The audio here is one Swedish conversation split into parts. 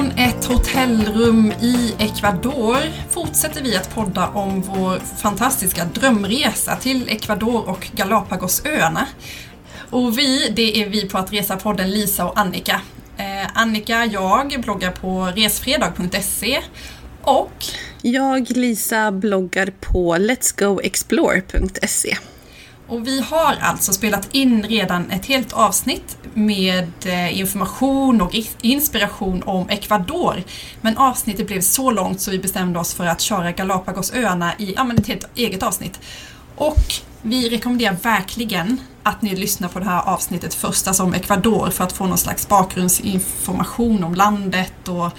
Från ett hotellrum i Ecuador fortsätter vi att podda om vår fantastiska drömresa till Ecuador och Galapagosöarna. Och vi, det är vi på att resa-podden Lisa och Annika. Eh, Annika, jag bloggar på resfredag.se och Jag, Lisa, bloggar på letsgoexplore.se. Och vi har alltså spelat in redan ett helt avsnitt med eh, information och inspiration om Ecuador. Men avsnittet blev så långt så vi bestämde oss för att köra Galapagosöarna i ja, men ett helt eget avsnitt. Och vi rekommenderar verkligen att ni lyssnar på det här avsnittet först, alltså om Ecuador, för att få någon slags bakgrundsinformation om landet och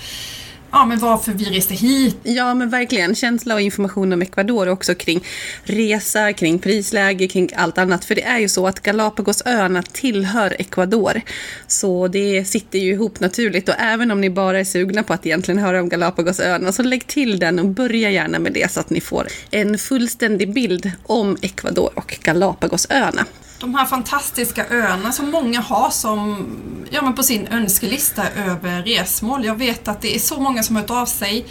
ja, men varför vi reste hit. Ja, men verkligen. Känsla och information om Ecuador också kring resa, kring prisläge, kring allt annat. För det är ju så att Galapagosöarna tillhör Ecuador. Så det sitter ju ihop naturligt. Och även om ni bara är sugna på att egentligen höra om Galapagosöarna så lägg till den och börja gärna med det så att ni får en fullständig bild om Ecuador och Galapagosöarna de här fantastiska öarna som många har som, ja, men på sin önskelista över resmål. Jag vet att det är så många som har hört av sig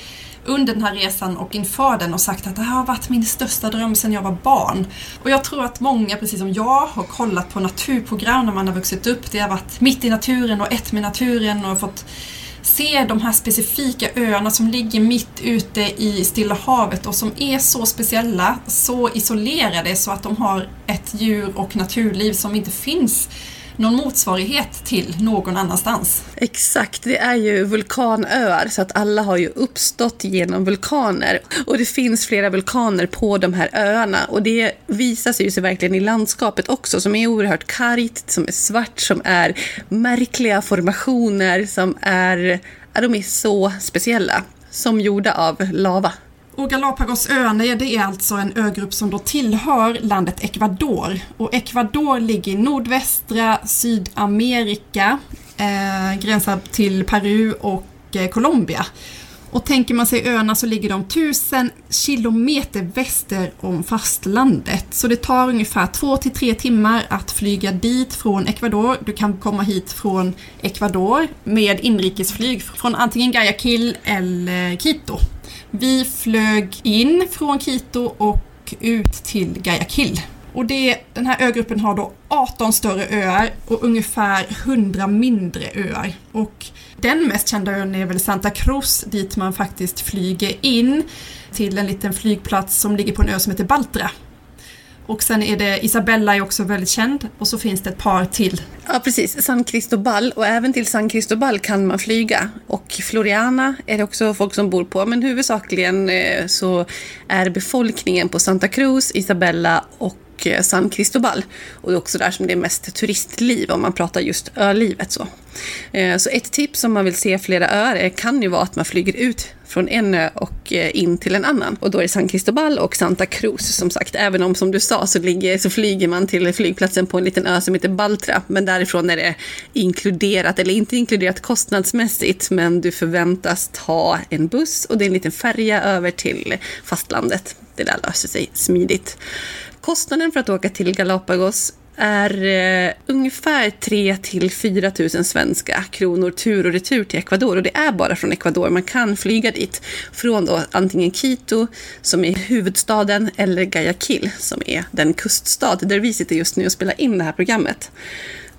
under den här resan och inför den och sagt att det här har varit min största dröm sedan jag var barn. Och jag tror att många, precis som jag, har kollat på naturprogram när man har vuxit upp. Det har varit mitt i naturen och ett med naturen och fått se de här specifika öarna som ligger mitt ute i Stilla havet och som är så speciella, så isolerade så att de har ett djur och naturliv som inte finns någon motsvarighet till någon annanstans. Exakt, det är ju vulkanöar så att alla har ju uppstått genom vulkaner. Och det finns flera vulkaner på de här öarna och det visar sig ju sig verkligen i landskapet också som är oerhört kargt, som är svart, som är märkliga formationer, som är, ja, de är så speciella. Som gjorda av lava. Och Galapagosöarna det är alltså en ögrupp som då tillhör landet Ecuador. Och Ecuador ligger i nordvästra Sydamerika, eh, gränsar till Peru och eh, Colombia. Och tänker man sig öarna så ligger de tusen kilometer väster om fastlandet. Så det tar ungefär två till tre timmar att flyga dit från Ecuador. Du kan komma hit från Ecuador med inrikesflyg från antingen Guayaquil eller Quito. Vi flög in från Quito och ut till Guayaquil. Och det, den här ögruppen har då 18 större öar och ungefär 100 mindre öar. Och den mest kända ön är väl Santa Cruz dit man faktiskt flyger in till en liten flygplats som ligger på en ö som heter Baltra. Och sen är det Isabella är också väldigt känd och så finns det ett par till. Ja precis, San Cristobal och även till San Cristobal kan man flyga. Och Floriana är det också folk som bor på men huvudsakligen eh, så är befolkningen på Santa Cruz, Isabella och eh, San Cristobal. Och det är också där som det är mest turistliv om man pratar just ölivet. Så. Eh, så ett tips om man vill se flera öar kan ju vara att man flyger ut från en ö och eh, in till en annan. Och då är det San Cristobal och Santa Cruz som sagt. Även om som du sa så, ligger, så flyger man till flygplatsen på en liten ö som heter Baltra. Men därifrån är det inkluderat, eller inte inkluderat kostnadsmässigt, men du förväntas ta en buss och det är en liten färja över till fastlandet. Det där löser sig smidigt. Kostnaden för att åka till Galapagos är eh, ungefär 3 till 4 000 svenska kronor tur och retur till Ecuador. Och det är bara från Ecuador man kan flyga dit. Från då antingen Quito, som är huvudstaden, eller Guayaquil, som är den kuststad där vi sitter just nu och spelar in det här programmet.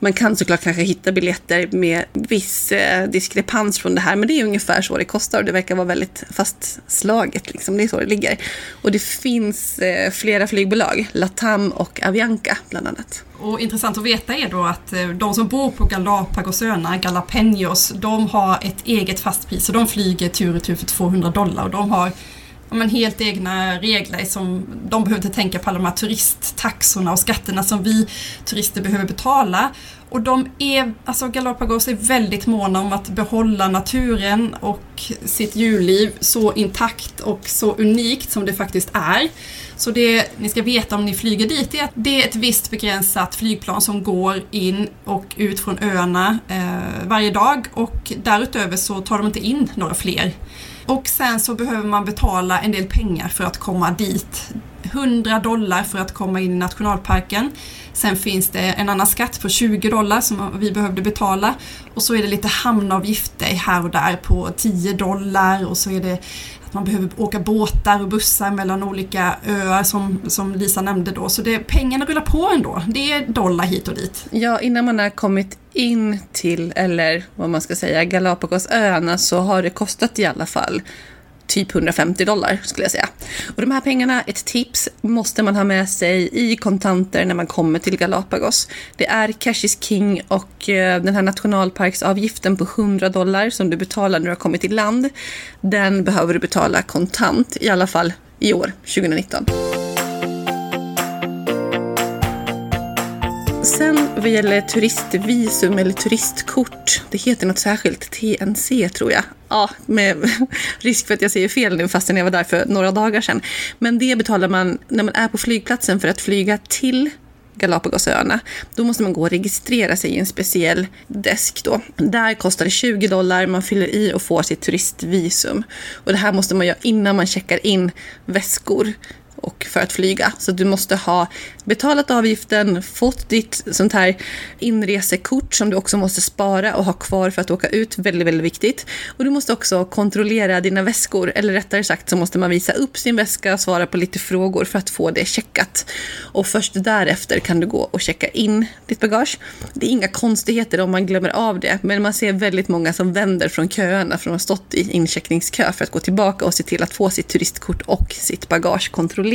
Man kan såklart kanske hitta biljetter med viss eh, diskrepans från det här, men det är ungefär så det kostar och det verkar vara väldigt fastslaget. Liksom. Det är så det ligger. Och det finns eh, flera flygbolag, Latam och Avianca bland annat. Och intressant att veta är då att eh, de som bor på Galapagosöarna, Galapenos, de har ett eget fastpris och de flyger tur och retur för 200 dollar och de har men, helt egna regler som de behöver inte tänka på alla de här turisttaxorna och skatterna som vi turister behöver betala. Och de är, alltså Galapagos är väldigt måna om att behålla naturen och sitt djurliv så intakt och så unikt som det faktiskt är. Så det ni ska veta om ni flyger dit är att det är ett visst begränsat flygplan som går in och ut från öarna eh, varje dag och därutöver så tar de inte in några fler. Och sen så behöver man betala en del pengar för att komma dit 100 dollar för att komma in i nationalparken. Sen finns det en annan skatt på 20 dollar som vi behövde betala. Och så är det lite hamnavgifter här och där på 10 dollar och så är det man behöver åka båtar och bussar mellan olika öar som, som Lisa nämnde då. Så det, pengarna rullar på ändå. Det är dollar hit och dit. Ja, innan man har kommit in till, eller vad man ska säga, Galapagosöarna så har det kostat i alla fall typ 150 dollar skulle jag säga. Och de här pengarna, ett tips, måste man ha med sig i kontanter när man kommer till Galapagos. Det är cash is king och eh, den här nationalparksavgiften på 100 dollar som du betalar när du har kommit till land, den behöver du betala kontant, i alla fall i år, 2019. Vad gäller turistvisum eller turistkort, det heter något särskilt, TNC tror jag. Ja, med risk för att jag säger fel nu fastän jag var där för några dagar sedan. Men det betalar man när man är på flygplatsen för att flyga till Galapagosöarna. Då måste man gå och registrera sig i en speciell desk då. Där kostar det 20 dollar, man fyller i och får sitt turistvisum. Och det här måste man göra innan man checkar in väskor och för att flyga. Så du måste ha betalat avgiften, fått ditt sånt här inresekort som du också måste spara och ha kvar för att åka ut. Väldigt, väldigt viktigt. Och du måste också kontrollera dina väskor, eller rättare sagt så måste man visa upp sin väska och svara på lite frågor för att få det checkat. Och först därefter kan du gå och checka in ditt bagage. Det är inga konstigheter om man glömmer av det, men man ser väldigt många som vänder från köerna för de har stått i incheckningskö för att gå tillbaka och se till att få sitt turistkort och sitt bagage kontrollerat.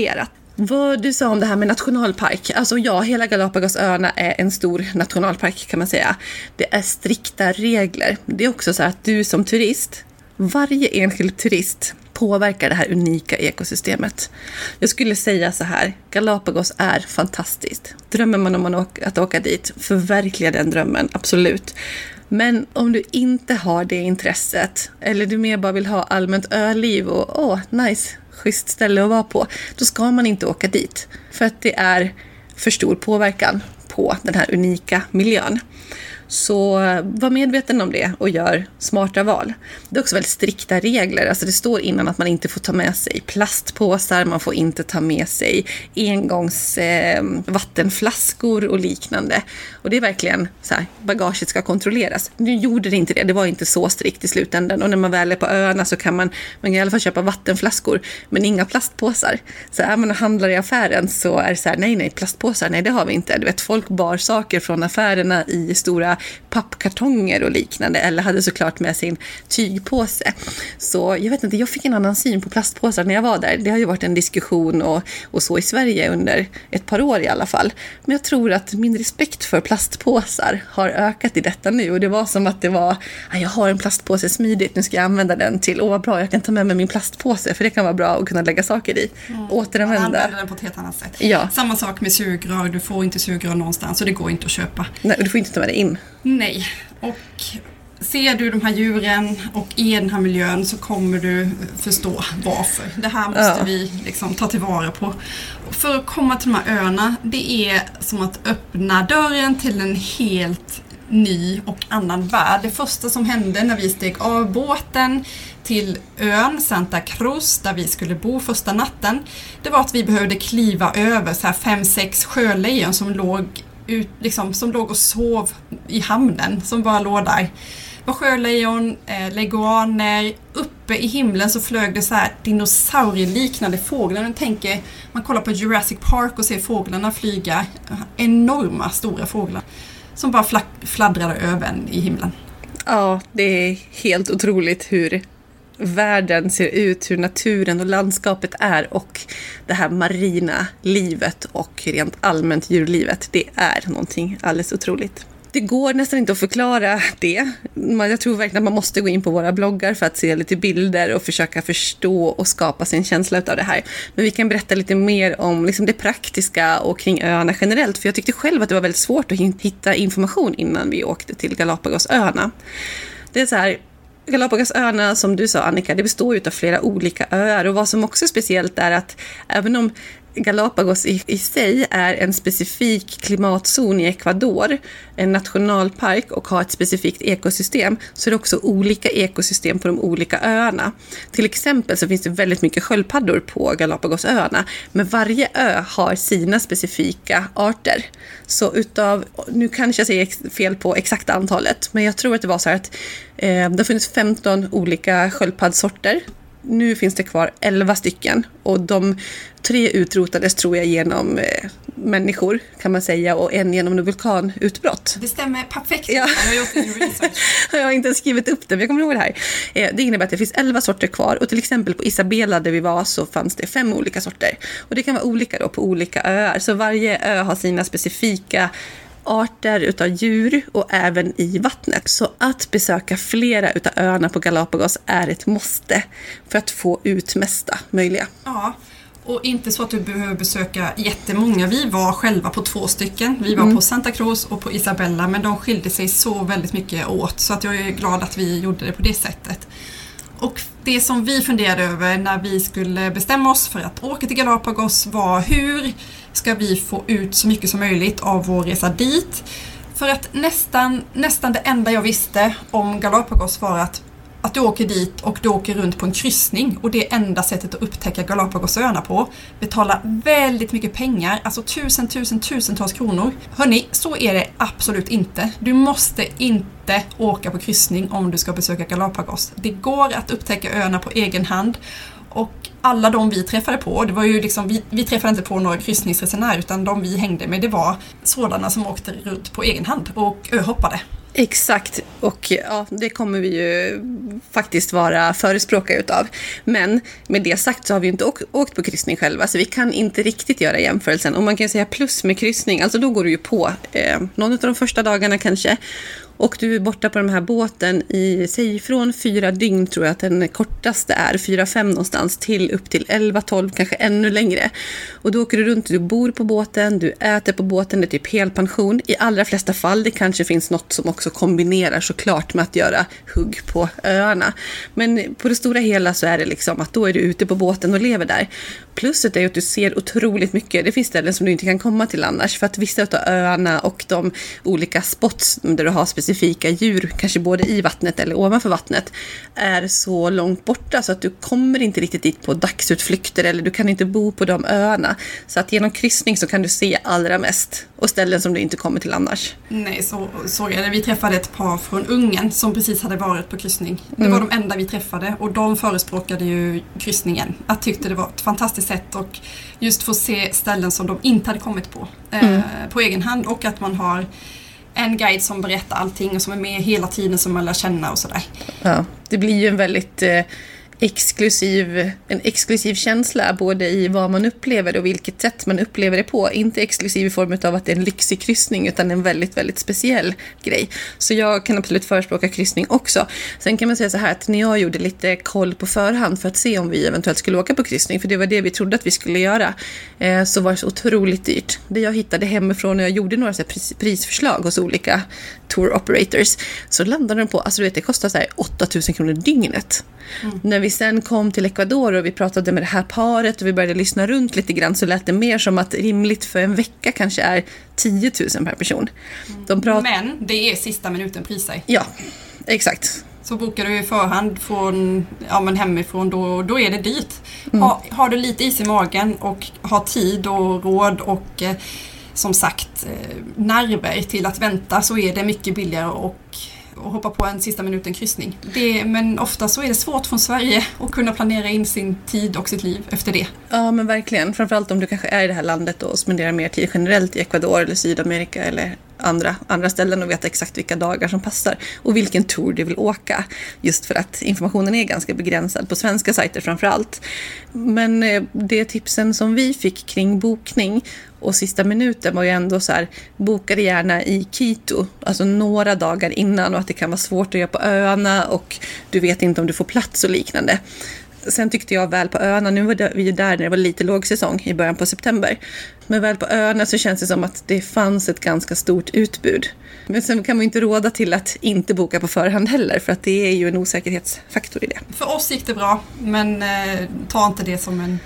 Vad du sa om det här med nationalpark. Alltså ja, hela Galapagosöarna är en stor nationalpark kan man säga. Det är strikta regler. Det är också så att du som turist, varje enskild turist påverkar det här unika ekosystemet. Jag skulle säga så här, Galapagos är fantastiskt. Drömmer man om att åka dit, förverkliga den drömmen, absolut. Men om du inte har det intresset, eller du mer bara vill ha allmänt öliv och åh, oh, nice, schysst ställe att vara på, då ska man inte åka dit. För att det är för stor påverkan på den här unika miljön. Så eh, var medveten om det och gör smarta val. Det är också väldigt strikta regler. Alltså det står innan att man inte får ta med sig plastpåsar, man får inte ta med sig engångs eh, vattenflaskor och liknande. Och det är verkligen så här, bagaget ska kontrolleras. Nu gjorde det inte det, det var inte så strikt i slutändan. Och när man väl är på öarna så kan man, man kan i alla fall köpa vattenflaskor, men inga plastpåsar. Så är man och handlar i affären så är det så här, nej, nej, plastpåsar, nej, det har vi inte. Du vet, folk bar saker från affärerna i stora pappkartonger och liknande eller hade såklart med sin tygpåse. Så jag vet inte, jag fick en annan syn på plastpåsar när jag var där. Det har ju varit en diskussion och, och så i Sverige under ett par år i alla fall. Men jag tror att min respekt för plastpåsar har ökat i detta nu och det var som att det var, jag har en plastpåse smidigt, nu ska jag använda den till, åh vad bra, jag kan ta med mig min plastpåse för det kan vara bra att kunna lägga saker i. Mm. Återanvända. Man använder den på ett helt annat sätt. Ja. Samma sak med sugrör, du får inte sugrör någonstans och det går inte att köpa. Nej, du får inte ta med det in. Nej, och ser du de här djuren och i den här miljön så kommer du förstå varför. Det här måste ja. vi liksom ta tillvara på. För att komma till de här öarna, det är som att öppna dörren till en helt ny och annan värld. Det första som hände när vi steg av båten till ön Santa Cruz där vi skulle bo första natten, det var att vi behövde kliva över så här fem, sex sjölejon som låg ut, liksom, som låg och sov i hamnen, som bara låg där. Det var sjölejon, eh, leguaner, uppe i himlen så flög det så här dinosaurieliknande fåglar. Man tänker, man kollar på Jurassic Park och ser fåglarna flyga, enorma stora fåglar som bara fladdrade över en i himlen. Ja, det är helt otroligt hur världen ser ut, hur naturen och landskapet är och det här marina livet och rent allmänt djurlivet. Det är någonting alldeles otroligt. Det går nästan inte att förklara det. Jag tror verkligen att man måste gå in på våra bloggar för att se lite bilder och försöka förstå och skapa sin känsla av det här. Men vi kan berätta lite mer om liksom det praktiska och kring öarna generellt. För jag tyckte själv att det var väldigt svårt att hitta information innan vi åkte till Galapagosöarna. Det är så här, Galapagosöarna, som du sa Annika, det består ju av flera olika öar och vad som också är speciellt är att även om Galapagos i, i sig är en specifik klimatzon i Ecuador, en nationalpark och har ett specifikt ekosystem, så är det också olika ekosystem på de olika öarna. Till exempel så finns det väldigt mycket sköldpaddor på Galapagosöarna, men varje ö har sina specifika arter. Så utav, nu kanske jag säger fel på exakta antalet, men jag tror att det var så här att det har funnits 15 olika sköldpaddsorter nu finns det kvar 11 stycken och de tre utrotades tror jag genom eh, människor kan man säga och en genom vulkanutbrott. Det stämmer perfekt. Ja. Har jag har inte ens skrivit upp det, men jag kommer ihåg det här. Eh, det innebär att det finns 11 sorter kvar och till exempel på Isabela där vi var så fanns det fem olika sorter. Och det kan vara olika då på olika öar, så varje ö har sina specifika arter utav djur och även i vattnet. Så att besöka flera utav öarna på Galapagos är ett måste för att få ut mesta möjliga. Ja, och inte så att du behöver besöka jättemånga. Vi var själva på två stycken. Vi var Mm. på Santa Cruz och på Isabella men de skilde sig så väldigt mycket åt så att jag är glad att vi gjorde det på det sättet. Och det som vi funderade över när vi skulle bestämma oss för att åka till Galapagos var hur ska vi få ut så mycket som möjligt av vår resa dit? För att nästan, nästan det enda jag visste om Galapagos var att, att du åker dit och du åker runt på en kryssning och det är enda sättet att upptäcka Galapagosöarna på. Betala väldigt mycket pengar, alltså tusen, tusen, tusentals kronor. Hörni, så är det absolut inte. Du måste inte åka på kryssning om du ska besöka Galapagos. Det går att upptäcka öarna på egen hand och alla de vi träffade på, det var ju liksom, vi, vi träffade inte på några kryssningsresenärer utan de vi hängde med det var sådana som åkte runt på egen hand och öhoppade. Exakt, och ja, det kommer vi ju faktiskt vara förespråkare utav. Men med det sagt så har vi ju inte åkt, på kryssning själva, så vi kan inte riktigt göra jämförelsen. Och man kan ju säga plus med kryssning, alltså då går du ju på eh, någon av de första dagarna kanske. Och du är borta på den här båten i, säg från fyra dygn tror jag att den kortaste är, fyra, fem någonstans, till upp till 11, 12, kanske ännu längre. Och då åker du runt, du bor på båten, du äter på båten, det är typ helpension. I allra flesta fall, det kanske finns något som också kombinerar såklart med att göra hugg på öarna. Men på det stora hela så är det liksom att då är du ute på båten och lever där. Pluset är ju att du ser otroligt mycket. Det finns ställen som du inte kan komma till annars. För att vissa av öarna och de olika spots där du har specifika djur, kanske både i vattnet eller ovanför vattnet, är så långt borta så att du kommer inte riktigt dit på dagsutflykter eller du kan inte bo på de öarna. Så att genom kryssning så kan du se allra mest och ställen som du inte kommer till annars. Nej, så, så är det. Vi träffade ett par från Ungern som precis hade varit på kryssning. Det var de enda vi träffade och de förespråkade ju kryssningen. Jag tyckte det var ett fantastiskt sätt och just få se ställen som de inte hade kommit på eh, på egen hand och att man har en guide som berättar allting och som är med hela tiden som man lär känna och sådär. Ja, det blir ju en väldigt eh, exklusiv, en exklusiv känsla både i vad man upplever och vilket sätt man upplever det på. Inte exklusiv i form av att det är en lyxig kryssning utan en väldigt, väldigt speciell grej. Så jag kan absolut förespråka kryssning också. Sen kan man säga så här att när jag gjorde lite koll på förhand för att se om vi eventuellt skulle åka på kryssning, för det var det vi trodde att vi skulle göra, eh, så var det så otroligt dyrt. Det jag hittade hemifrån och jag gjorde några så pris, prisförslag hos olika tour operators, så landade de på, alltså du vet det kostar så här 8000 kronor dygnet. När vi sen kom till Ecuador och vi pratade med det här paret och vi började lyssna runt lite grann så lät det mer som att rimligt för en vecka kanske är 10 000 per person. De prat- Men det är sista minuten priser. Ja, exakt. Så bokar du i förhand från, ja, men hemifrån då, då är det dyrt. Ha, har du lite is i magen och har tid och råd och eh, som sagt eh, nerver till att vänta så är det mycket billigare och och hoppa på en sista minuten kryssning. Det, men ofta så är det svårt från Sverige att kunna planera in sin tid och sitt liv efter det. Ja, men verkligen. Framförallt om du kanske är i det här landet och spenderar mer tid generellt i Ecuador eller Sydamerika eller andra, andra ställen och veta exakt vilka dagar som passar och vilken tour du vill åka. Just för att informationen är ganska begränsad på svenska sajter framför allt. Men eh, det tipsen som vi fick kring bokning och sista minuten var ju ändå så här, boka det gärna i Quito, alltså några dagar innan och att det kan vara svårt att göra på öarna och du vet inte om du får plats och liknande. Sen tyckte jag väl på öarna, nu var vi där när det var lite lågsäsong i början på september. Men väl på öarna så känns det som att det fanns ett ganska stort utbud. Men sen kan man inte råda till att inte boka på förhand heller för att det är ju en osäkerhetsfaktor i det. För oss gick det bra men eh, ta inte det som en,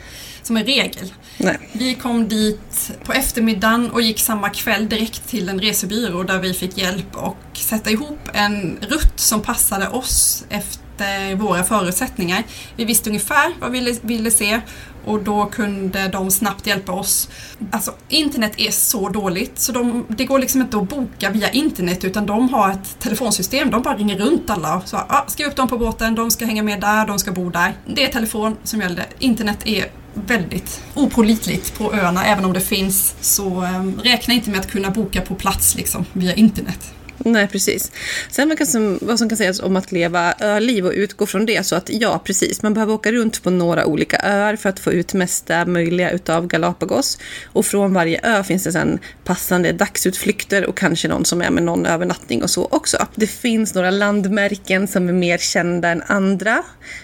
som en regel. Nej. Vi kom dit på eftermiddagen och gick samma kväll direkt till en resebyrå där vi fick hjälp och sätta ihop en rutt som passade oss efter Eh, våra förutsättningar. Vi visste ungefär vad vi ville, ville se och då kunde de snabbt hjälpa oss. Alltså internet är så dåligt så de, det går liksom inte att boka via internet utan de har ett telefonsystem. De bara ringer runt alla. Så, ah, skriv upp dem på båten, de ska hänga med där, de ska bo där. Det är telefon som gäller. Internet är väldigt opålitligt på öarna. Även om det finns så eh, räkna inte med att kunna boka på plats liksom, via internet. Nej, precis. Sen vad, kan, vad som kan sägas om att leva öliv och utgå från det så att ja, precis, man behöver åka runt på några olika öar för att få ut mesta möjliga utav Galapagos. Och från varje ö finns det sen passande dagsutflykter och kanske någon som är med någon övernattning och så också. Det finns några landmärken som är mer kända än andra.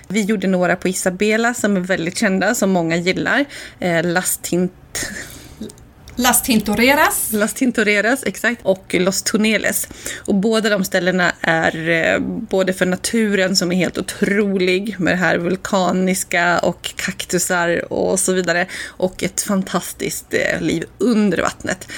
Vi gjorde några på Isabela som är väldigt kända, som många gillar. Eh, Lastint Las Tintoreras. Las Tintoreras, exakt. Och Los Tuneles. Och båda de ställena är eh, både för naturen som är helt otrolig med det här vulkaniska och kaktusar och så vidare. Och ett fantastiskt eh, liv under vattnet.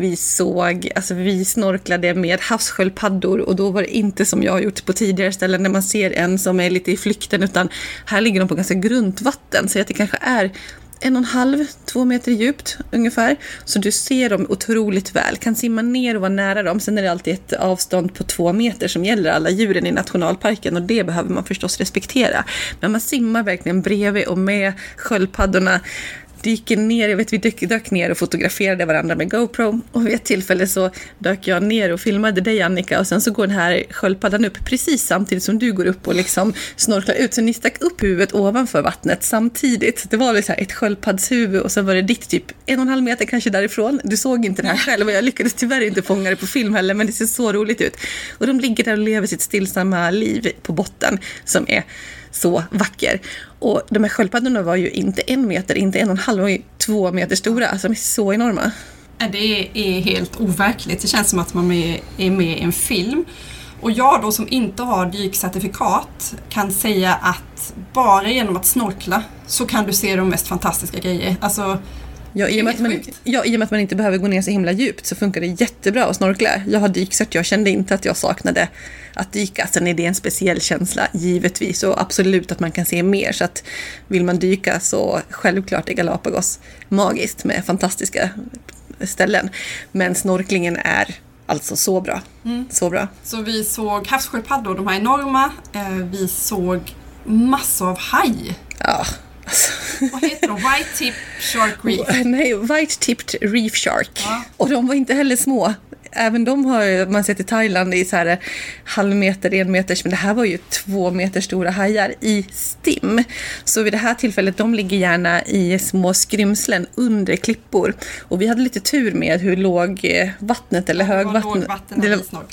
Vi såg, alltså vi snorklade med havssköldpaddor och då var det inte som jag har gjort på tidigare ställen när man ser en som är lite i flykten utan här ligger de på ganska grunt vatten. Så att det kanske är en och en halv, två meter djupt ungefär. Så du ser dem otroligt väl, kan simma ner och vara nära dem. Sen är det alltid ett avstånd på två meter som gäller alla djuren i nationalparken och det behöver man förstås respektera. Men man simmar verkligen bredvid och med sköldpaddorna dyker ner, jag vet vi dök, dök ner och fotograferade varandra med GoPro och vid ett tillfälle så dök jag ner och filmade dig Annika och sen så går den här sköldpaddan upp precis samtidigt som du går upp och liksom snorklar ut. Så ni stack upp huvudet ovanför vattnet samtidigt. Det var liksom ett sköldpaddshuvud och så var det ditt typ en och en halv meter kanske därifrån. Du såg inte det här själv och jag lyckades tyvärr inte fånga det på film heller men det ser så roligt ut. Och de ligger där och lever sitt stillsamma liv på botten som är så vacker. Och de här sköldpaddorna var ju inte en meter, inte en och en halv, de var ju två meter stora. Alltså de är så enorma. Det är helt overkligt. Det känns som att man är med i en film. Och jag då som inte har dykcertifikat kan säga att bara genom att snorkla så kan du se de mest fantastiska grejer. Alltså, Ja i, och med att man, ja, I och med att man inte behöver gå ner så himla djupt så funkar det jättebra att snorkla. Jag har dykcert, jag kände inte att jag saknade att dyka. Sen är det en speciell känsla, givetvis, och absolut att man kan se mer. Så att vill man dyka så självklart är Galapagos magiskt med fantastiska ställen. Men snorklingen är alltså så bra. Mm. Så bra. Så vi såg havssköldpaddor, de här enorma. Eh, vi såg massor av haj. Ja, Alltså. Vad heter de? White Tip Shark Reef? Nej, White Tipped Reef Shark. Ja. Och de var inte heller små även de har man sett i Thailand i så här halvmeter, en meters, men det här var ju två meter stora hajar i stim. Så vid det här tillfället, de ligger gärna i små skrymslen under klippor. Och vi hade lite tur med hur låg eh, vattnet eller högvattnet.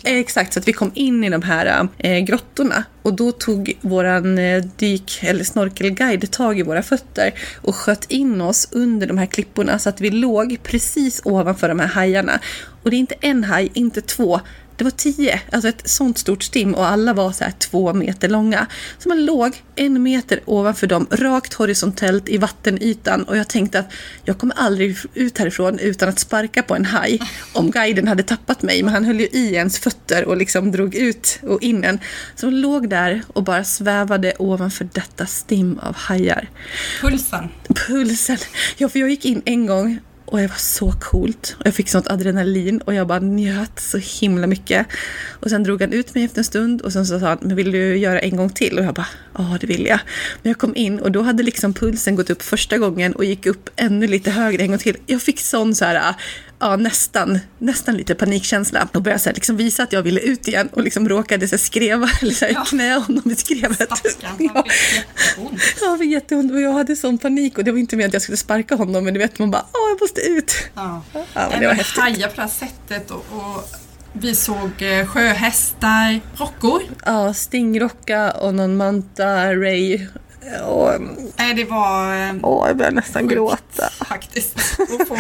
Det exakt, så att vi kom in i de här äh, grottorna. Och då tog våran äh, dyk eller snorkelguide tag i våra fötter och sköt in oss under de här klipporna så att vi låg precis ovanför de här hajarna. Och det är inte en haj, inte två. Det var tio, alltså ett sånt stort stim och alla var så här två meter långa. Så man låg en meter ovanför dem, rakt horisontellt i vattenytan och jag tänkte att jag kommer aldrig ut härifrån utan att sparka på en haj om guiden hade tappat mig. Men han höll ju i ens fötter och liksom drog ut och in en. Så man låg där och bara svävade ovanför detta stim av hajar. Pulsen. Pulsen. Ja, för jag gick in en gång och det var så coolt. Och jag fick sånt adrenalin och jag bara njöt så himla mycket. Och sen drog han ut mig efter en stund och sen så sa han, men vill du göra en gång till? Och jag bara, ja det vill jag. Men jag kom in och då hade liksom pulsen gått upp första gången och gick upp ännu lite högre en gång till. Jag fick sån så här ja, nästan, nästan lite panikkänsla och började så här, liksom visa att jag ville ut igen och liksom råkade så här, skreva eller så här, ja. knä honom i skrevet. Stackarn, han fick jätteont. Ja, han fick jätteont och jag hade sån panik och det var inte med att jag skulle sparka honom men du vet man bara, åh jag måste ut. Ja, ja men det var häftigt. Haja på det här sättet och, och vi såg eh, sjöhästar, rockor. Ja, stingrocka och någon manta ray Och, Nej, det var eh, åh, jag börjar nästan sjukt gråta. faktiskt att få,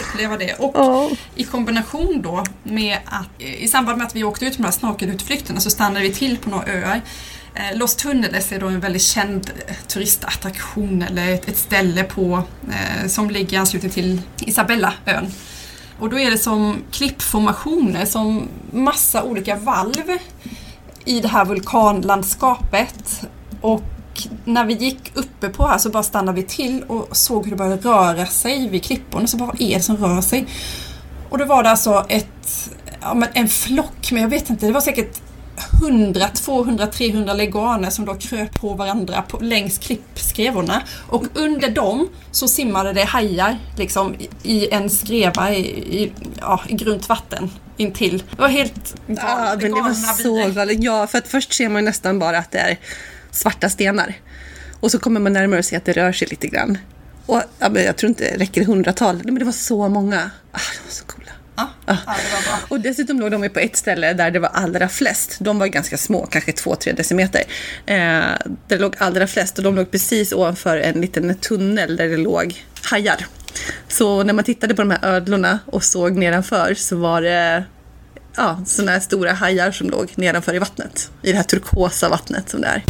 uppleva det. Och Ja. i kombination då med att i samband med att vi åkte ut på de här snorkelutflykterna så stannade vi till på några öar. Eh, Los Tunneles är då en väldigt känd eh, turistattraktion eller ett, ett ställe på, eh, som ligger i anslutning till Isabellaön. Och då är det som klippformationer, som massa olika valv i det här vulkanlandskapet. Och när vi gick uppe på här så bara stannade vi till och såg hur det började röra sig vid klipporna. Så bara, vad är det som rör sig? Och då var det alltså ett, ja, men en flock, men jag vet inte, det var säkert 100, 200, 300 leguaner som då kröp på varandra på, längs klippskrevorna. Och under dem så simmade det hajar liksom i, en skreva i, i, ja, i grunt vatten intill. Det var helt Ja, men det var så galet. Ja, för att först ser man nästan bara att det är svarta stenar. Och så kommer man närmare och ser att det rör sig lite grann. Och ja, men jag tror inte det räcker hundratal, Nej, men det var så många. Ah, de var så coola. Ja, ja, det var bra. Och dessutom låg de på ett ställe där det var allra flest. De var ganska små, kanske 2-3 decimeter. Eh, där det låg allra flest och de låg precis ovanför en liten tunnel där det låg hajar. Så när man tittade på de här ödlorna och såg nedanför så var det ja, sådana här stora hajar som låg nedanför i vattnet. I det här turkosa vattnet som det är.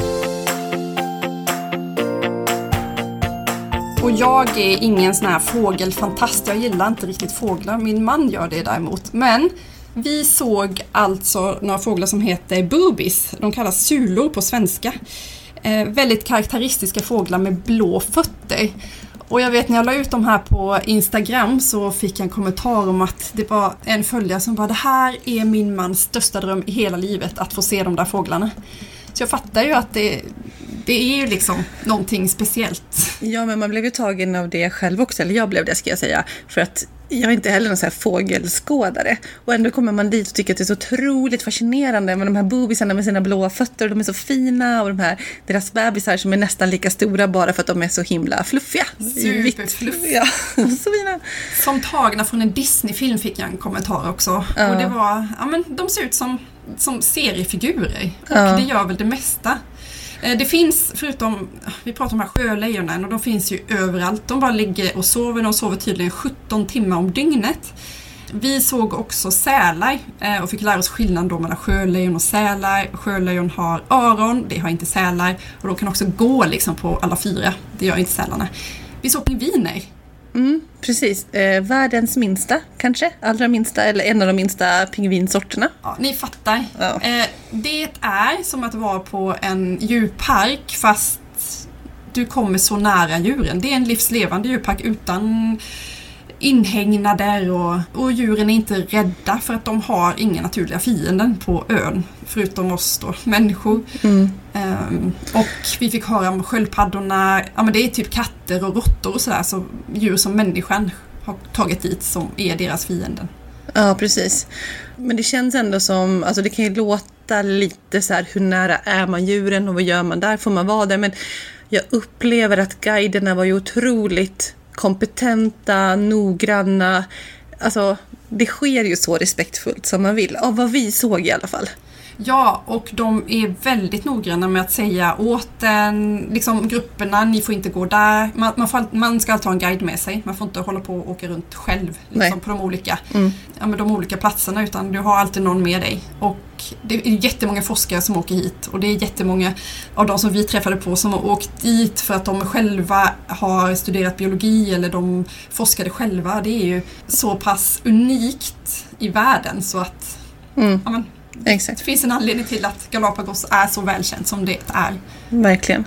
Och jag är ingen sån här fågelfantast. Jag gillar inte riktigt fåglar. Min man gör det däremot. Men vi såg alltså några fåglar som heter boobies. De kallas sulor på svenska. Eh, väldigt karaktäristiska fåglar med blå fötter. Och jag vet när jag la ut dem här på Instagram så fick jag en kommentar om att det var en följare som bara det här är min mans största dröm i hela livet att få se de där fåglarna. Så jag fattar ju att det, det är ju liksom någonting speciellt. Ja, men man blev ju tagen av det själv också. Eller jag blev det ska jag säga. För att jag är inte heller någon så här fågelskådare. Och ändå kommer man dit och tycker att det är så otroligt fascinerande med de här boobiesarna med sina blåa fötter. De är så fina och de här, deras bebisar som är nästan lika stora bara för att de är så himla fluffiga. I vitt. Superfluff. Ja, så fina. Som tagna från en Disney-film fick jag en kommentar också. Ja. Och det var, ja men de ser ut som, som seriefigurer. Och Ja. det gör väl det mesta. Eh, det finns, förutom, vi pratar om de här sjölejonen och de finns ju överallt. De bara ligger och sover. De sover tydligen 17 timmar om dygnet. Vi såg också sälar eh, och fick lära oss skillnaden då mellan sjölejon och sälar. Sjölejon har öron, det har inte sälar. Och de kan också gå liksom på alla fyra. Det gör inte sälarna. Vi såg pingviner. Mm, precis. Eh, världens minsta, kanske. Allra minsta, eller en av de minsta pingvinsorterna. Ja, ni fattar. Ja. Eh, det är som att vara på en djurpark fast du kommer så nära djuren. Det är en livslevande djurpark utan inhägnader och, och djuren är inte rädda för att de har inga naturliga fienden på ön. Förutom oss då, människor. Mm. Ehm, och vi fick höra om sköldpaddorna, ja men det är typ katter och råttor och sådär, så djur som människan har tagit dit som är deras fienden. Ja, precis. Men det känns ändå som, alltså det kan ju låta lite så här, hur nära är man djuren och vad gör man där? Får man vara där? Men jag upplever att guiderna var ju otroligt kompetenta, noggranna. Alltså, det sker ju så respektfullt som man vill, av vad vi såg i alla fall. Ja, och de är väldigt noggranna med att säga åt den, liksom grupperna, ni får inte gå där. Man, man, får, man ska alltid ha en guide med sig. Man får inte hålla på och åka runt själv liksom, på de olika, Mm. ja, men de olika platserna utan du har alltid någon med dig. Och det är jättemånga forskare som åker hit och det är jättemånga av de som vi träffade på som har åkt dit för att de själva har studerat biologi eller de forskade själva. Det är ju så pass unikt i världen så att Mm, ja, men, exakt. det finns en anledning till att Galapagos är så välkänt som det är. Verkligen.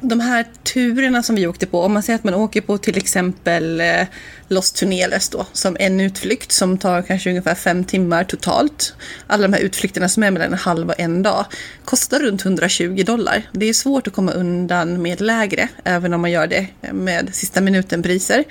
De här turerna som vi åkte på, om man säger att man åker på till exempel eh, Los Tuneles då, som en utflykt som tar kanske ungefär fem timmar totalt. Alla de här utflykterna som är mellan en halv och en dag kostar runt 120 dollar. Det är svårt att komma undan med lägre, även om man gör det med sista minuten-priser.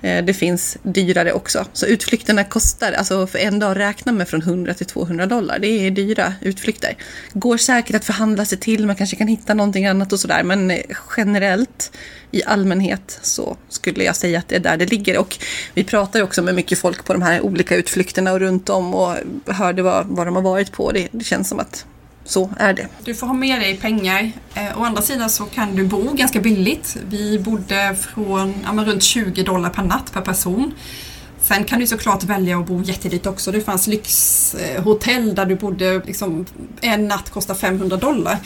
Eh, det finns dyrare också. Så utflykterna kostar, alltså för en dag räkna med från 100 till 200 dollar. Det är dyra utflykter. Går säkert att förhandla sig till, man kanske kan hitta någonting annat och sådär. Men eh, generellt i allmänhet så skulle jag säga att det är där det ligger. Och vi pratar ju också med mycket folk på de här olika utflykterna och runt om och hörde vad, vad de har varit på. Det, det känns som att så är det. Du får ha med dig pengar. Eh, å andra sidan så kan du bo ganska billigt. Vi bodde från ja, men runt 20 dollar per natt per person. Sen kan du såklart välja att bo jättedyrt också. Det fanns lyxhotell där du bodde liksom, en natt kostar 500 dollar.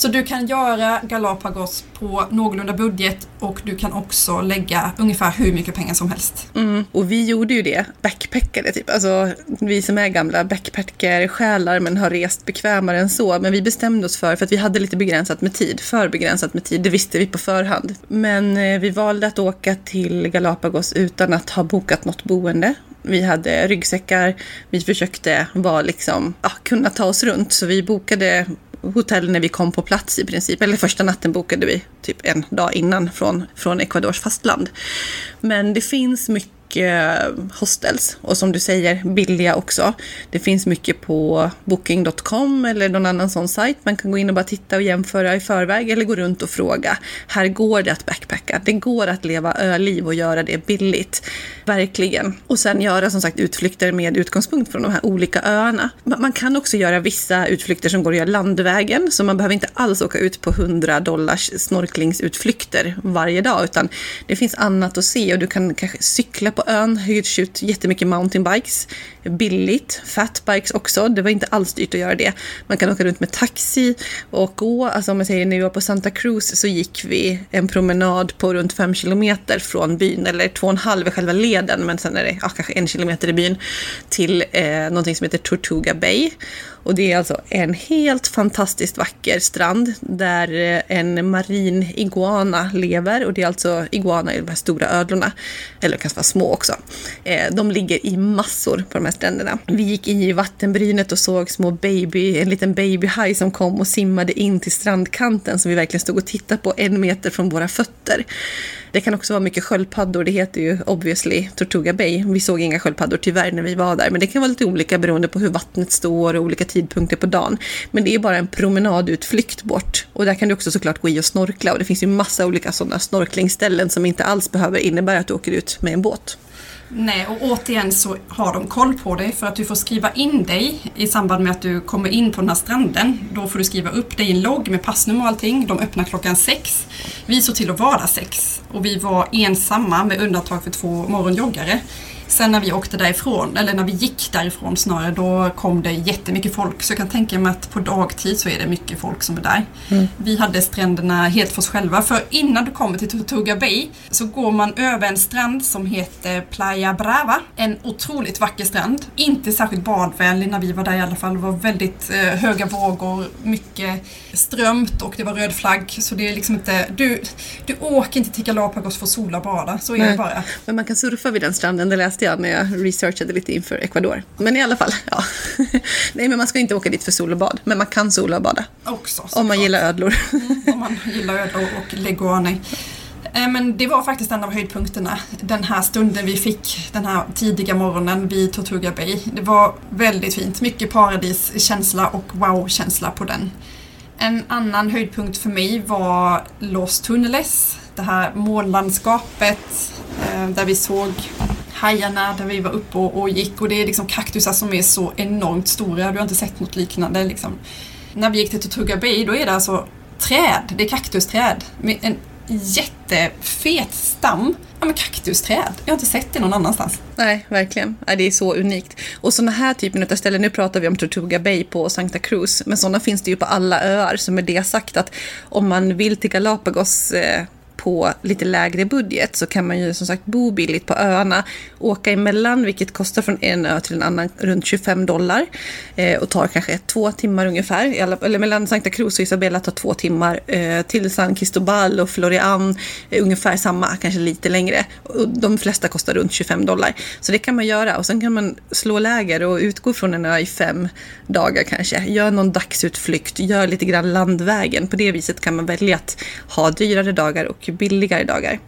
Så du kan göra Galapagos på någorlunda budget och du kan också lägga ungefär hur mycket pengar som helst. Mm, och vi gjorde ju det, backpackade typ. Alltså vi som är gamla backpacker-själar men har rest bekvämare än så. Men vi bestämde oss för, för att vi hade lite begränsat med tid, för begränsat med tid, det visste vi på förhand. Men eh, vi valde att åka till Galapagos utan att ha bokat något boende. Vi hade ryggsäckar, vi försökte vara liksom, ja, kunna ta oss runt. Så vi bokade hotell när vi kom på plats i princip. Eller första natten bokade vi typ en dag innan från, från Ecuadors fastland. Men det finns mycket Eh, hostels och som du säger billiga också. Det finns mycket på booking.com eller någon annan sån sajt. Man kan gå in och bara titta och jämföra i förväg eller gå runt och fråga. Här går det att backpacka. Det går att leva öliv och göra det billigt. Verkligen. Och sen göra som sagt utflykter med utgångspunkt från de här olika öarna. Man kan också göra vissa utflykter som går att göra landvägen så man behöver inte alls åka ut på 100 dollars snorklingsutflykter varje dag utan det finns annat att se och du kan kanske cykla på på ön, hyrt ut jättemycket mountainbikes. Billigt, fatbikes också, det var inte alls dyrt att göra det. Man kan åka runt med taxi och gå, alltså om man säger när vi var på Santa Cruz så gick vi en promenad på runt 5 kilometer från byn, eller 2,5 i själva leden, men sen är det ja, kanske en kilometer i byn, till eh, någonting som heter Tortuga Bay. Och det är alltså en helt fantastiskt vacker strand där eh, en marin iguana lever. Och det är alltså iguana i de här stora ödlorna. Eller kanske vara små också. Eh, de ligger i massor på de här stränderna. Vi gick in i vattenbrynet och såg små baby, en liten babyhaj som kom och simmade in till strandkanten som vi verkligen stod och tittade på en meter från våra fötter. Det kan också vara mycket sköldpaddor. Det heter ju obviously Tortuga Bay. Vi såg inga sköldpaddor tyvärr när vi var där, men det kan vara lite olika beroende på hur vattnet står och olika tidpunkter på dagen. Men det är bara en promenadutflykt bort och där kan du också såklart gå i och snorkla och det finns ju massa olika sådana snorklingställen som inte alls behöver innebära att du åker ut med en båt. Nej, och återigen så har de koll på dig för att du får skriva in dig i samband med att du kommer in på den här stranden. Då får du skriva upp dig i en logg med passnummer och allting. De öppnar klockan sex. Vi såg till att vara där sex och vi var ensamma med undantag för två morgonjoggare. Sen när vi åkte därifrån, eller när vi gick därifrån snarare, då kom det jättemycket folk. Så jag kan tänka mig att på dagtid så är det mycket folk som är där. Mm. Vi hade stränderna helt för oss själva. För innan du kommer till Tortuga Bay så går man över en strand som heter Playa Brava. En otroligt vacker strand. Inte särskilt badvänlig när vi var där i alla fall. Det var väldigt eh, höga vågor, mycket strömt och det var röd flagg. Så det är liksom inte... Du, du åker inte till Galapagos för att sola och bada. Så är Nej. det bara. Men man kan surfa vid den stranden, det läste jag när jag researchade lite inför Ecuador. Men i alla fall, ja. Nej, men man ska inte åka dit för sol och bad. Men man kan sola och bada. Också. Om man gillar ödlor. Mm, om man gillar ödlor och leguaner. Eh, men det var faktiskt en av höjdpunkterna. Den här stunden vi fick, den här tidiga morgonen vid Tortuga Bay. Det var väldigt fint. Mycket paradiskänsla och wow-känsla på den. En annan höjdpunkt för mig var Los Tunneles. Det här månlandskapet eh, där vi såg hajarna där vi var uppe och, och, gick och det är liksom kaktusar som är så enormt stora. Du har inte sett något liknande. Liksom. När vi gick till Tortuga Bay då är det alltså träd, det är kaktusträd med en jättefet stam. Ja men kaktusträd. Jag har inte sett det någon annanstans. Nej, verkligen. det är så unikt. Och sådana här typen av ställen, nu pratar vi om Tortuga Bay på Santa Cruz, men sådana finns det ju på alla öar. Så med det sagt att om man vill till Galapagos eh, på lite lägre budget så kan man ju som sagt bo billigt på öarna, åka emellan vilket kostar från en ö till en annan runt 25 dollar eh, och tar kanske två timmar ungefär. Eller mellan Santa Cruz och Isabella tar två timmar eh, till San Cristobal och Florian eh, ungefär samma, kanske lite längre. Och de flesta kostar runt 25 dollar. Så det kan man göra och sen kan man slå läger och utgå från en ö i fem dagar kanske. Gör någon dagsutflykt, gör lite grann landvägen. På det viset kan man välja att ha dyrare dagar och billigare dagar.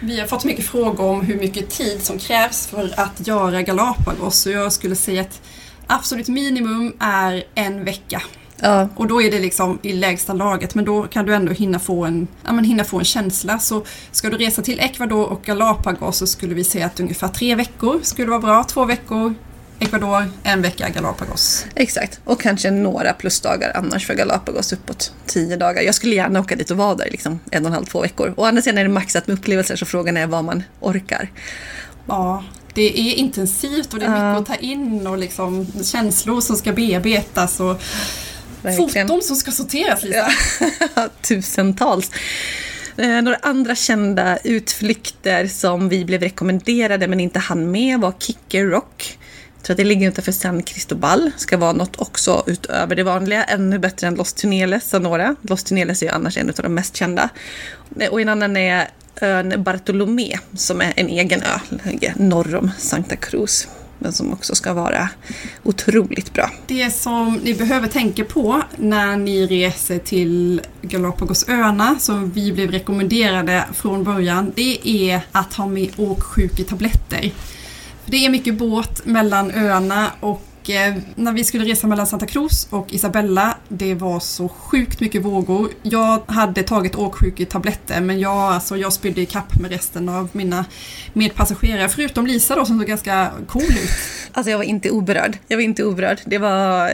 Vi har fått mycket frågor om hur mycket tid som krävs för att göra Galapagos och jag skulle säga att absolut minimum är en vecka. Ja. Och då är det liksom i lägsta laget men då kan du ändå hinna få en, ja, men hinna få en känsla. Så ska du resa till Ecuador och Galapagos så skulle vi säga att ungefär tre veckor skulle vara bra. Två veckor Ecuador, en vecka Galapagos. Exakt, och kanske några plusdagar annars för Galapagos uppåt tio dagar. Jag skulle gärna åka dit och vara där liksom en och en halv, två veckor. Å andra sidan är det maxat med upplevelser så frågan är vad man orkar. Ja, det är intensivt och det är mycket att ta in och liksom känslor som ska bearbetas och Verkligen. foton som ska sorteras Lisa. Ja. Tusentals. Eh, några andra kända utflykter som vi blev rekommenderade men inte hann med var Kicker Rock. Så att det ligger utanför San Cristobal. Ska vara något också utöver det vanliga. Ännu bättre än Los Tuneles, Sonora. Los Tuneles är ju annars en av de mest kända. Och en annan är ön Bartolomé som är en egen ö, ligger norr om Santa Cruz men som också ska vara otroligt bra. Det som ni behöver tänka på när ni reser till Galapagosöarna, som vi blev rekommenderade från början, det är att ha med åksjuketabletter. Det är mycket båt mellan öarna och Eh, när vi skulle resa mellan Santa Cruz och Isabella, det var så sjukt mycket vågor. Jag hade tagit åksjuketabletter men jag, alltså, jag spydde i kapp med resten av mina medpassagerare, förutom Lisa då som såg ganska cool ut. Alltså jag var inte oberörd. Jag var inte oberörd. Det var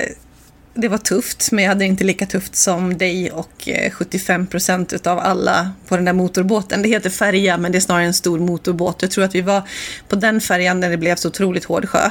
det var tufft, men jag hade inte lika tufft som dig och eh, 75 procent utav alla på den där motorbåten. Det heter färja, men det är snarare en stor motorbåt. Jag tror att vi var på den färjan när det blev så otroligt hård sjö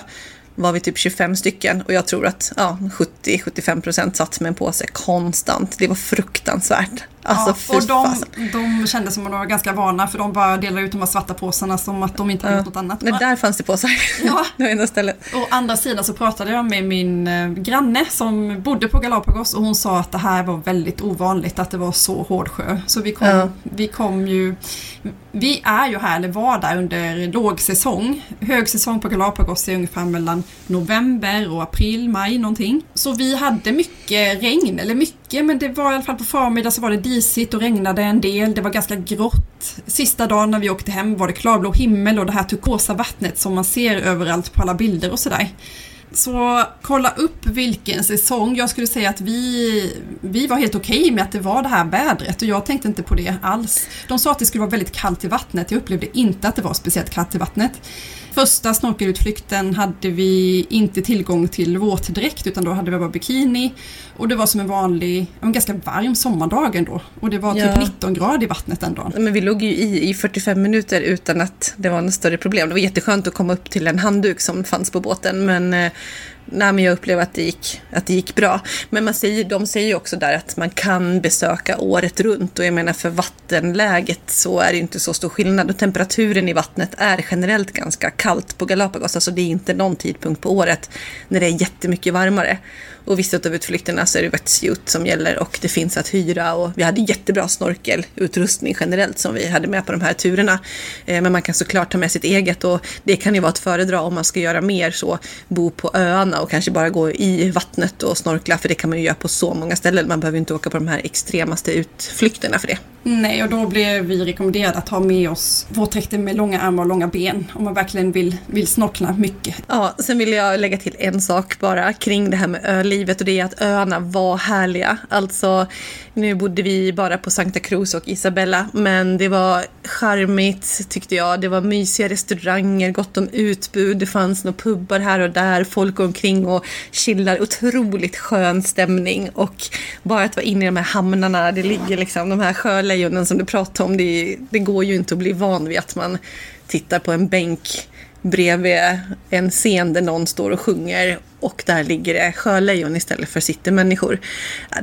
var vi typ 25 stycken och jag tror att ja, 70-75 procent satt med en påse konstant. Det var fruktansvärt. Alltså, ja, och de, de kände som att de var ganska vana för de bara delade ut de här svarta påsarna som att de inte hade ja. gjort något annat. Men där fanns det påsar. Ja. det enda stället. Å andra sidan så pratade jag med min eh, granne som bodde på Galapagos och hon sa att det här var väldigt ovanligt att det var så hård sjö. Så vi kom, ja. vi kom ju vi är ju här, eller var där under lågsäsong. Högsäsong på Galapagos är ungefär mellan november och april, maj någonting. Så vi hade mycket regn, eller mycket, men det var i alla fall på förmiddagen så var det disigt och regnade en del. Det var ganska grått. Sista dagen när vi åkte hem var det klarblå himmel och det här turkosa vattnet som man ser överallt på alla bilder och sådär. Så kolla upp vilken säsong. Jag skulle säga att vi, vi var helt okej okay med att det var det här vädret och jag tänkte inte på det alls. De sa att det skulle vara väldigt kallt i vattnet. Jag upplevde inte att det var speciellt kallt i vattnet. Första snorkelutflykten hade vi inte tillgång till våtdräkt utan då hade vi bara bikini. Och det var som en vanlig, en ganska varm sommardag ändå. Och det var typ ja. 19 grader i vattnet den dagen. Men vi låg ju i i 45 minuter utan att det var något större problem. Det var jätteskönt att komma upp till en handduk som fanns på båten men eh, nej, men jag upplever att det, gick, att det gick bra. Men man säger, de säger ju också där att man kan besöka året runt och jag menar för vattenläget så är det inte så stor skillnad och temperaturen i vattnet är generellt ganska kallt på Galapagos. Alltså det är inte någon tidpunkt på året när det är jättemycket varmare. Och vissa av utflykterna så är det wetsuit som gäller och det finns att hyra och vi hade jättebra snorkelutrustning generellt som vi hade med på de här turerna. Eh, men man kan såklart ta med sitt eget och det kan ju vara att föredra om man ska göra mer så, bo på öarna och kanske bara gå i vattnet och snorkla för det kan man ju göra på så många ställen. Man behöver inte åka på de här extremaste utflykterna för det. Nej, och då blev vi rekommenderade att ha med oss våtdräkter med långa armar och långa ben om man verkligen vill, vill snorkla mycket. Ja, sen vill jag lägga till en sak bara kring det här med ölivet och det är att öarna var härliga. Alltså, nu bodde vi bara på Santa Cruz och Isabella, men det var charmigt tyckte jag. Det var mysiga restauranger, gott om utbud, det fanns några pubbar här och där, folk går omkring och chillar. Otroligt skön stämning och bara att vara inne i de här hamnarna, det ligger liksom de här lejonen som du pratade om, det, det går ju inte att bli van vid att man tittar på en bänk bredvid en scen där någon står och sjunger och där ligger det sjölejon istället för citymänniskor.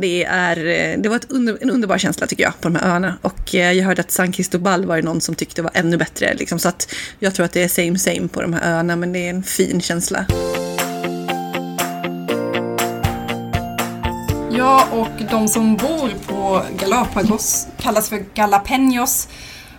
Det, är, eh, det var under, en underbar känsla tycker jag på de här öarna och eh, jag hörde att San Cristobal var det någon som tyckte var ännu bättre. Liksom, så att jag tror att det är same same på de här öarna men det är en fin känsla. Ja, och de som bor på Galapagos kallas för Galapeños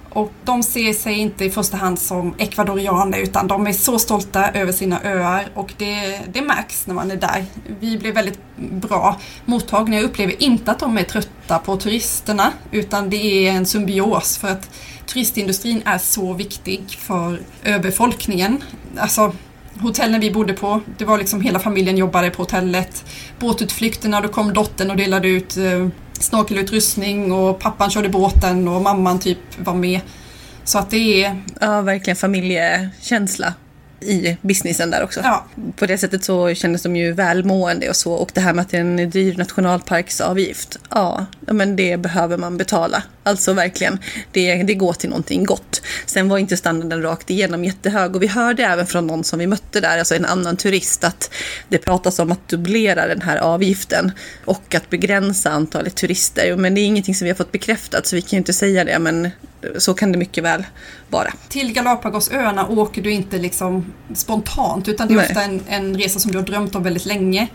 och de ser sig inte i första hand som ekvadorianer utan de är så stolta över sina öar och det, det märks när man är där. Vi blev väldigt bra mottagna. Jag upplever inte att de är trötta på turisterna utan det är en symbios för att turistindustrin är så viktig för öbefolkningen. Alltså, hotellen vi bodde på, det var liksom hela familjen jobbade på hotellet. Båtutflykterna, då kom dottern och delade ut eh, snorkelutrustning och pappan körde båten och mamman typ var med. Så att det är... Ja, verkligen familjekänsla. i businessen där också. Ja. På det sättet så kändes de ju välmående och så. Och det här med att det är en dyr nationalparksavgift. Ja, ja, men det behöver man betala. Alltså verkligen, det, det går till någonting gott. Sen var inte standarden rakt igenom jättehög och vi hörde även från någon som vi mötte där, alltså en annan turist, att det pratas om att dubblera den här avgiften och att begränsa antalet turister. Men det är ingenting som vi har fått bekräftat så vi kan ju inte säga det, men så kan det mycket väl vara. Till Galapagosöarna åker du inte liksom spontant utan det är Nej. ofta en, en resa som du har drömt om väldigt länge.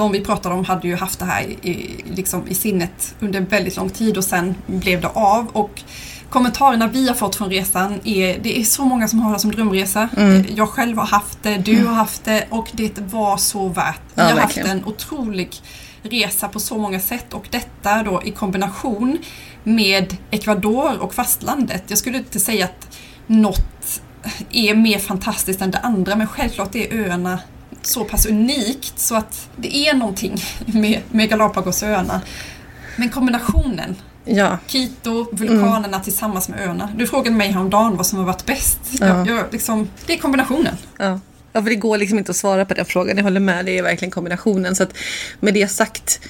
De vi pratade om hade ju haft det här i, liksom i sinnet under väldigt lång tid och sen blev det av. Och kommentarerna vi har fått från resan är, det är så många som har det som drömresa. Mm. Jag själv har haft det, du har haft det och det var så värt. Vi Ja, har verkligen. haft en otrolig resa på så många sätt och detta då i kombination med Ecuador och fastlandet. Jag skulle inte säga att något är mer fantastiskt än det andra men självklart är öarna så pass unikt så att det är någonting med, med Galapagosöarna. Men kombinationen, Ja, Quito, vulkanerna tillsammans med öarna. Du frågade mig häromdagen vad som har varit bäst. Ja. Jag, jag, liksom, det är kombinationen. Ja. ja, för det går liksom inte att svara på den frågan. Jag håller med, det är verkligen kombinationen. Så att med det sagt,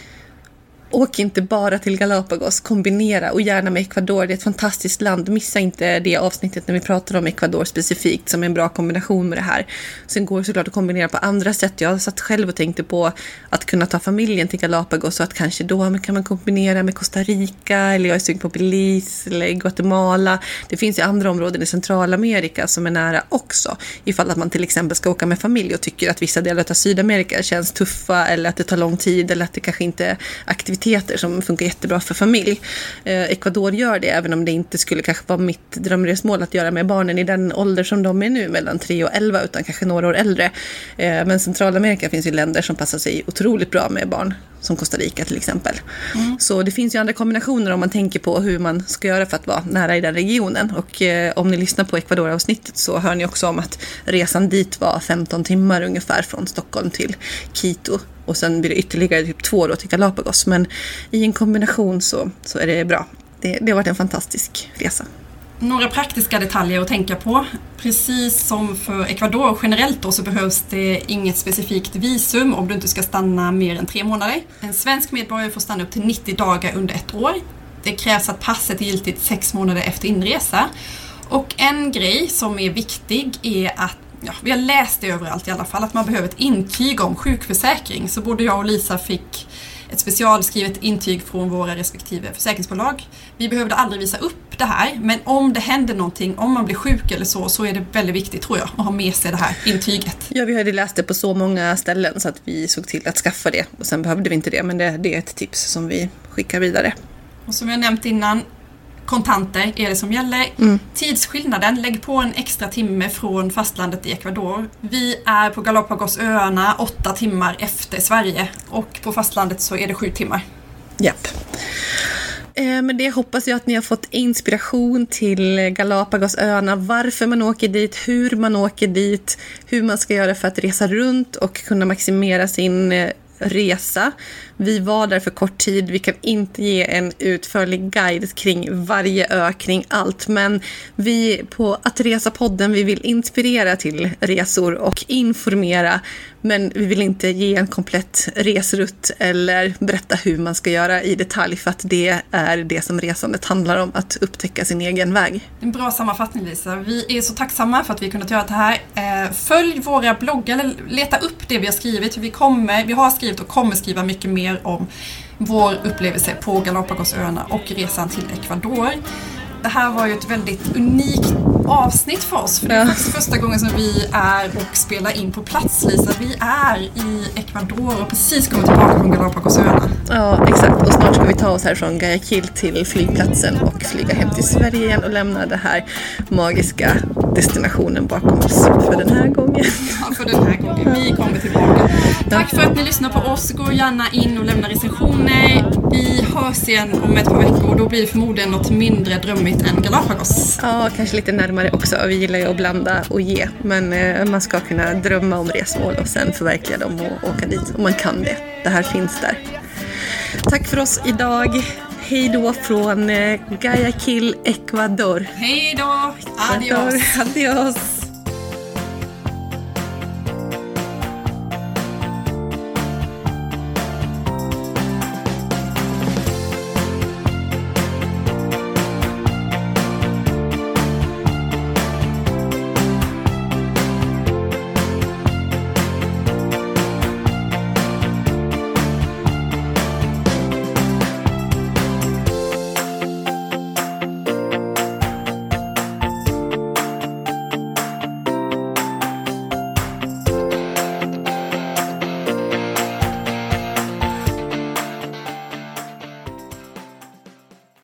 åk inte bara till Galapagos, kombinera och gärna med Ecuador. Det är ett fantastiskt land. Missa inte det avsnittet när vi pratar om Ecuador specifikt som är en bra kombination med det här. Sen går det såklart att kombinera på andra sätt. Jag satt själv och tänkte på att kunna ta familjen till Galapagos och att kanske då kan man kombinera med Costa Rica eller jag är sugen på Belize eller Guatemala. Det finns ju andra områden i Centralamerika som är nära också. Ifall att man till exempel ska åka med familj och tycker att vissa delar av Sydamerika känns tuffa eller att det tar lång tid eller att det kanske inte är aktiviteter som funkar jättebra för familj. Eh, Ecuador gör det även om det inte skulle kanske vara mitt drömresmål att göra med barnen i den ålder som de är nu, mellan 3 och 11 utan kanske några år äldre. Eh, men Centralamerika finns ju länder som passar sig otroligt bra med barn som Costa Rica till exempel. Så det finns ju andra kombinationer om man tänker på hur man ska göra för att vara nära i den regionen. Och eh, om ni lyssnar på Ecuador-avsnittet så hör ni också om att resan dit var 15 timmar ungefär från Stockholm till Quito. Och sen blir det ytterligare typ två då till Galapagos. Men i en kombination så, så är det bra. Det, det har varit en fantastisk resa. Några praktiska detaljer att tänka på. Precis som för Ecuador generellt då så behövs det inget specifikt visum om du inte ska stanna mer än tre månader. En svensk medborgare får stanna upp till 90 dagar under ett år. Det krävs att passet är giltigt sex månader efter inresa. Och en grej som är viktig är att Ja, vi har läst det överallt i alla fall, att man behöver ett intyg om sjukförsäkring. Så både jag och Lisa fick ett specialskrivet intyg från våra respektive försäkringsbolag. Vi behövde aldrig visa upp det här, men om det händer någonting, om man blir sjuk eller så, så är det väldigt viktigt tror jag att ha med sig det här intyget. Ja, vi hade läst det på så många ställen så att vi såg till att skaffa det. Och sen behövde vi inte det, men det, det är ett tips som vi skickar vidare. Och som jag nämnt innan, kontanter är det som gäller. Tidsskillnaden, lägg på en extra timme från fastlandet i Ecuador. Vi är på Galapagosöarna åtta timmar efter Sverige och på fastlandet så är det sju timmar. Japp. Eh, Med det hoppas jag att ni har fått inspiration till Galapagosöarna, varför man åker dit, hur man åker dit, hur man ska göra för att resa runt och kunna maximera sin eh, resa. Vi var där för kort tid, vi kan inte ge en utförlig guide kring varje ö, kring allt, men vi på Att Resa-podden, vi vill inspirera till resor och informera, men vi vill inte ge en komplett resrutt eller berätta hur man ska göra i detalj, för att det är det som resandet handlar om, att upptäcka sin egen väg. En bra sammanfattning Lisa. Vi är så tacksamma för att vi kunnat göra det här. Eh, följ våra bloggar, leta upp det vi har skrivit. Vi, kommer, vi har skrivit och kommer skriva mycket mer om vår upplevelse på Galapagosöarna och resan till Ecuador. Det här var ju ett väldigt unikt avsnitt för oss. För det är Ja. första gången som vi är och spelar in på plats Lisa. Vi är i Ecuador och precis kommit tillbaka från Galapagosöarna. Ja, exakt. Och snart ska vi ta oss här från Guayaquil till flygplatsen och flyga hem till Sverige igen och lämna den här magiska destinationen bakom oss för den här gången. Ja, för den här gången. Vi kommer tillbaka. Tack för att ni lyssnar på oss. Gå gärna in och lämna recensioner. Vi hörs igen om ett par veckor och då blir det förmodligen något mindre drömmigt än Galapagos. Ja, kanske lite närmare också. Vi gillar ju att blanda och ge. Men eh, man ska kunna drömma om resmål och sen förverkliga dem och åka dit. Om man kan det. Det här finns där. Tack för oss idag. Hej då från eh, Guayaquil, Ecuador. Hej då! Adios! Adios.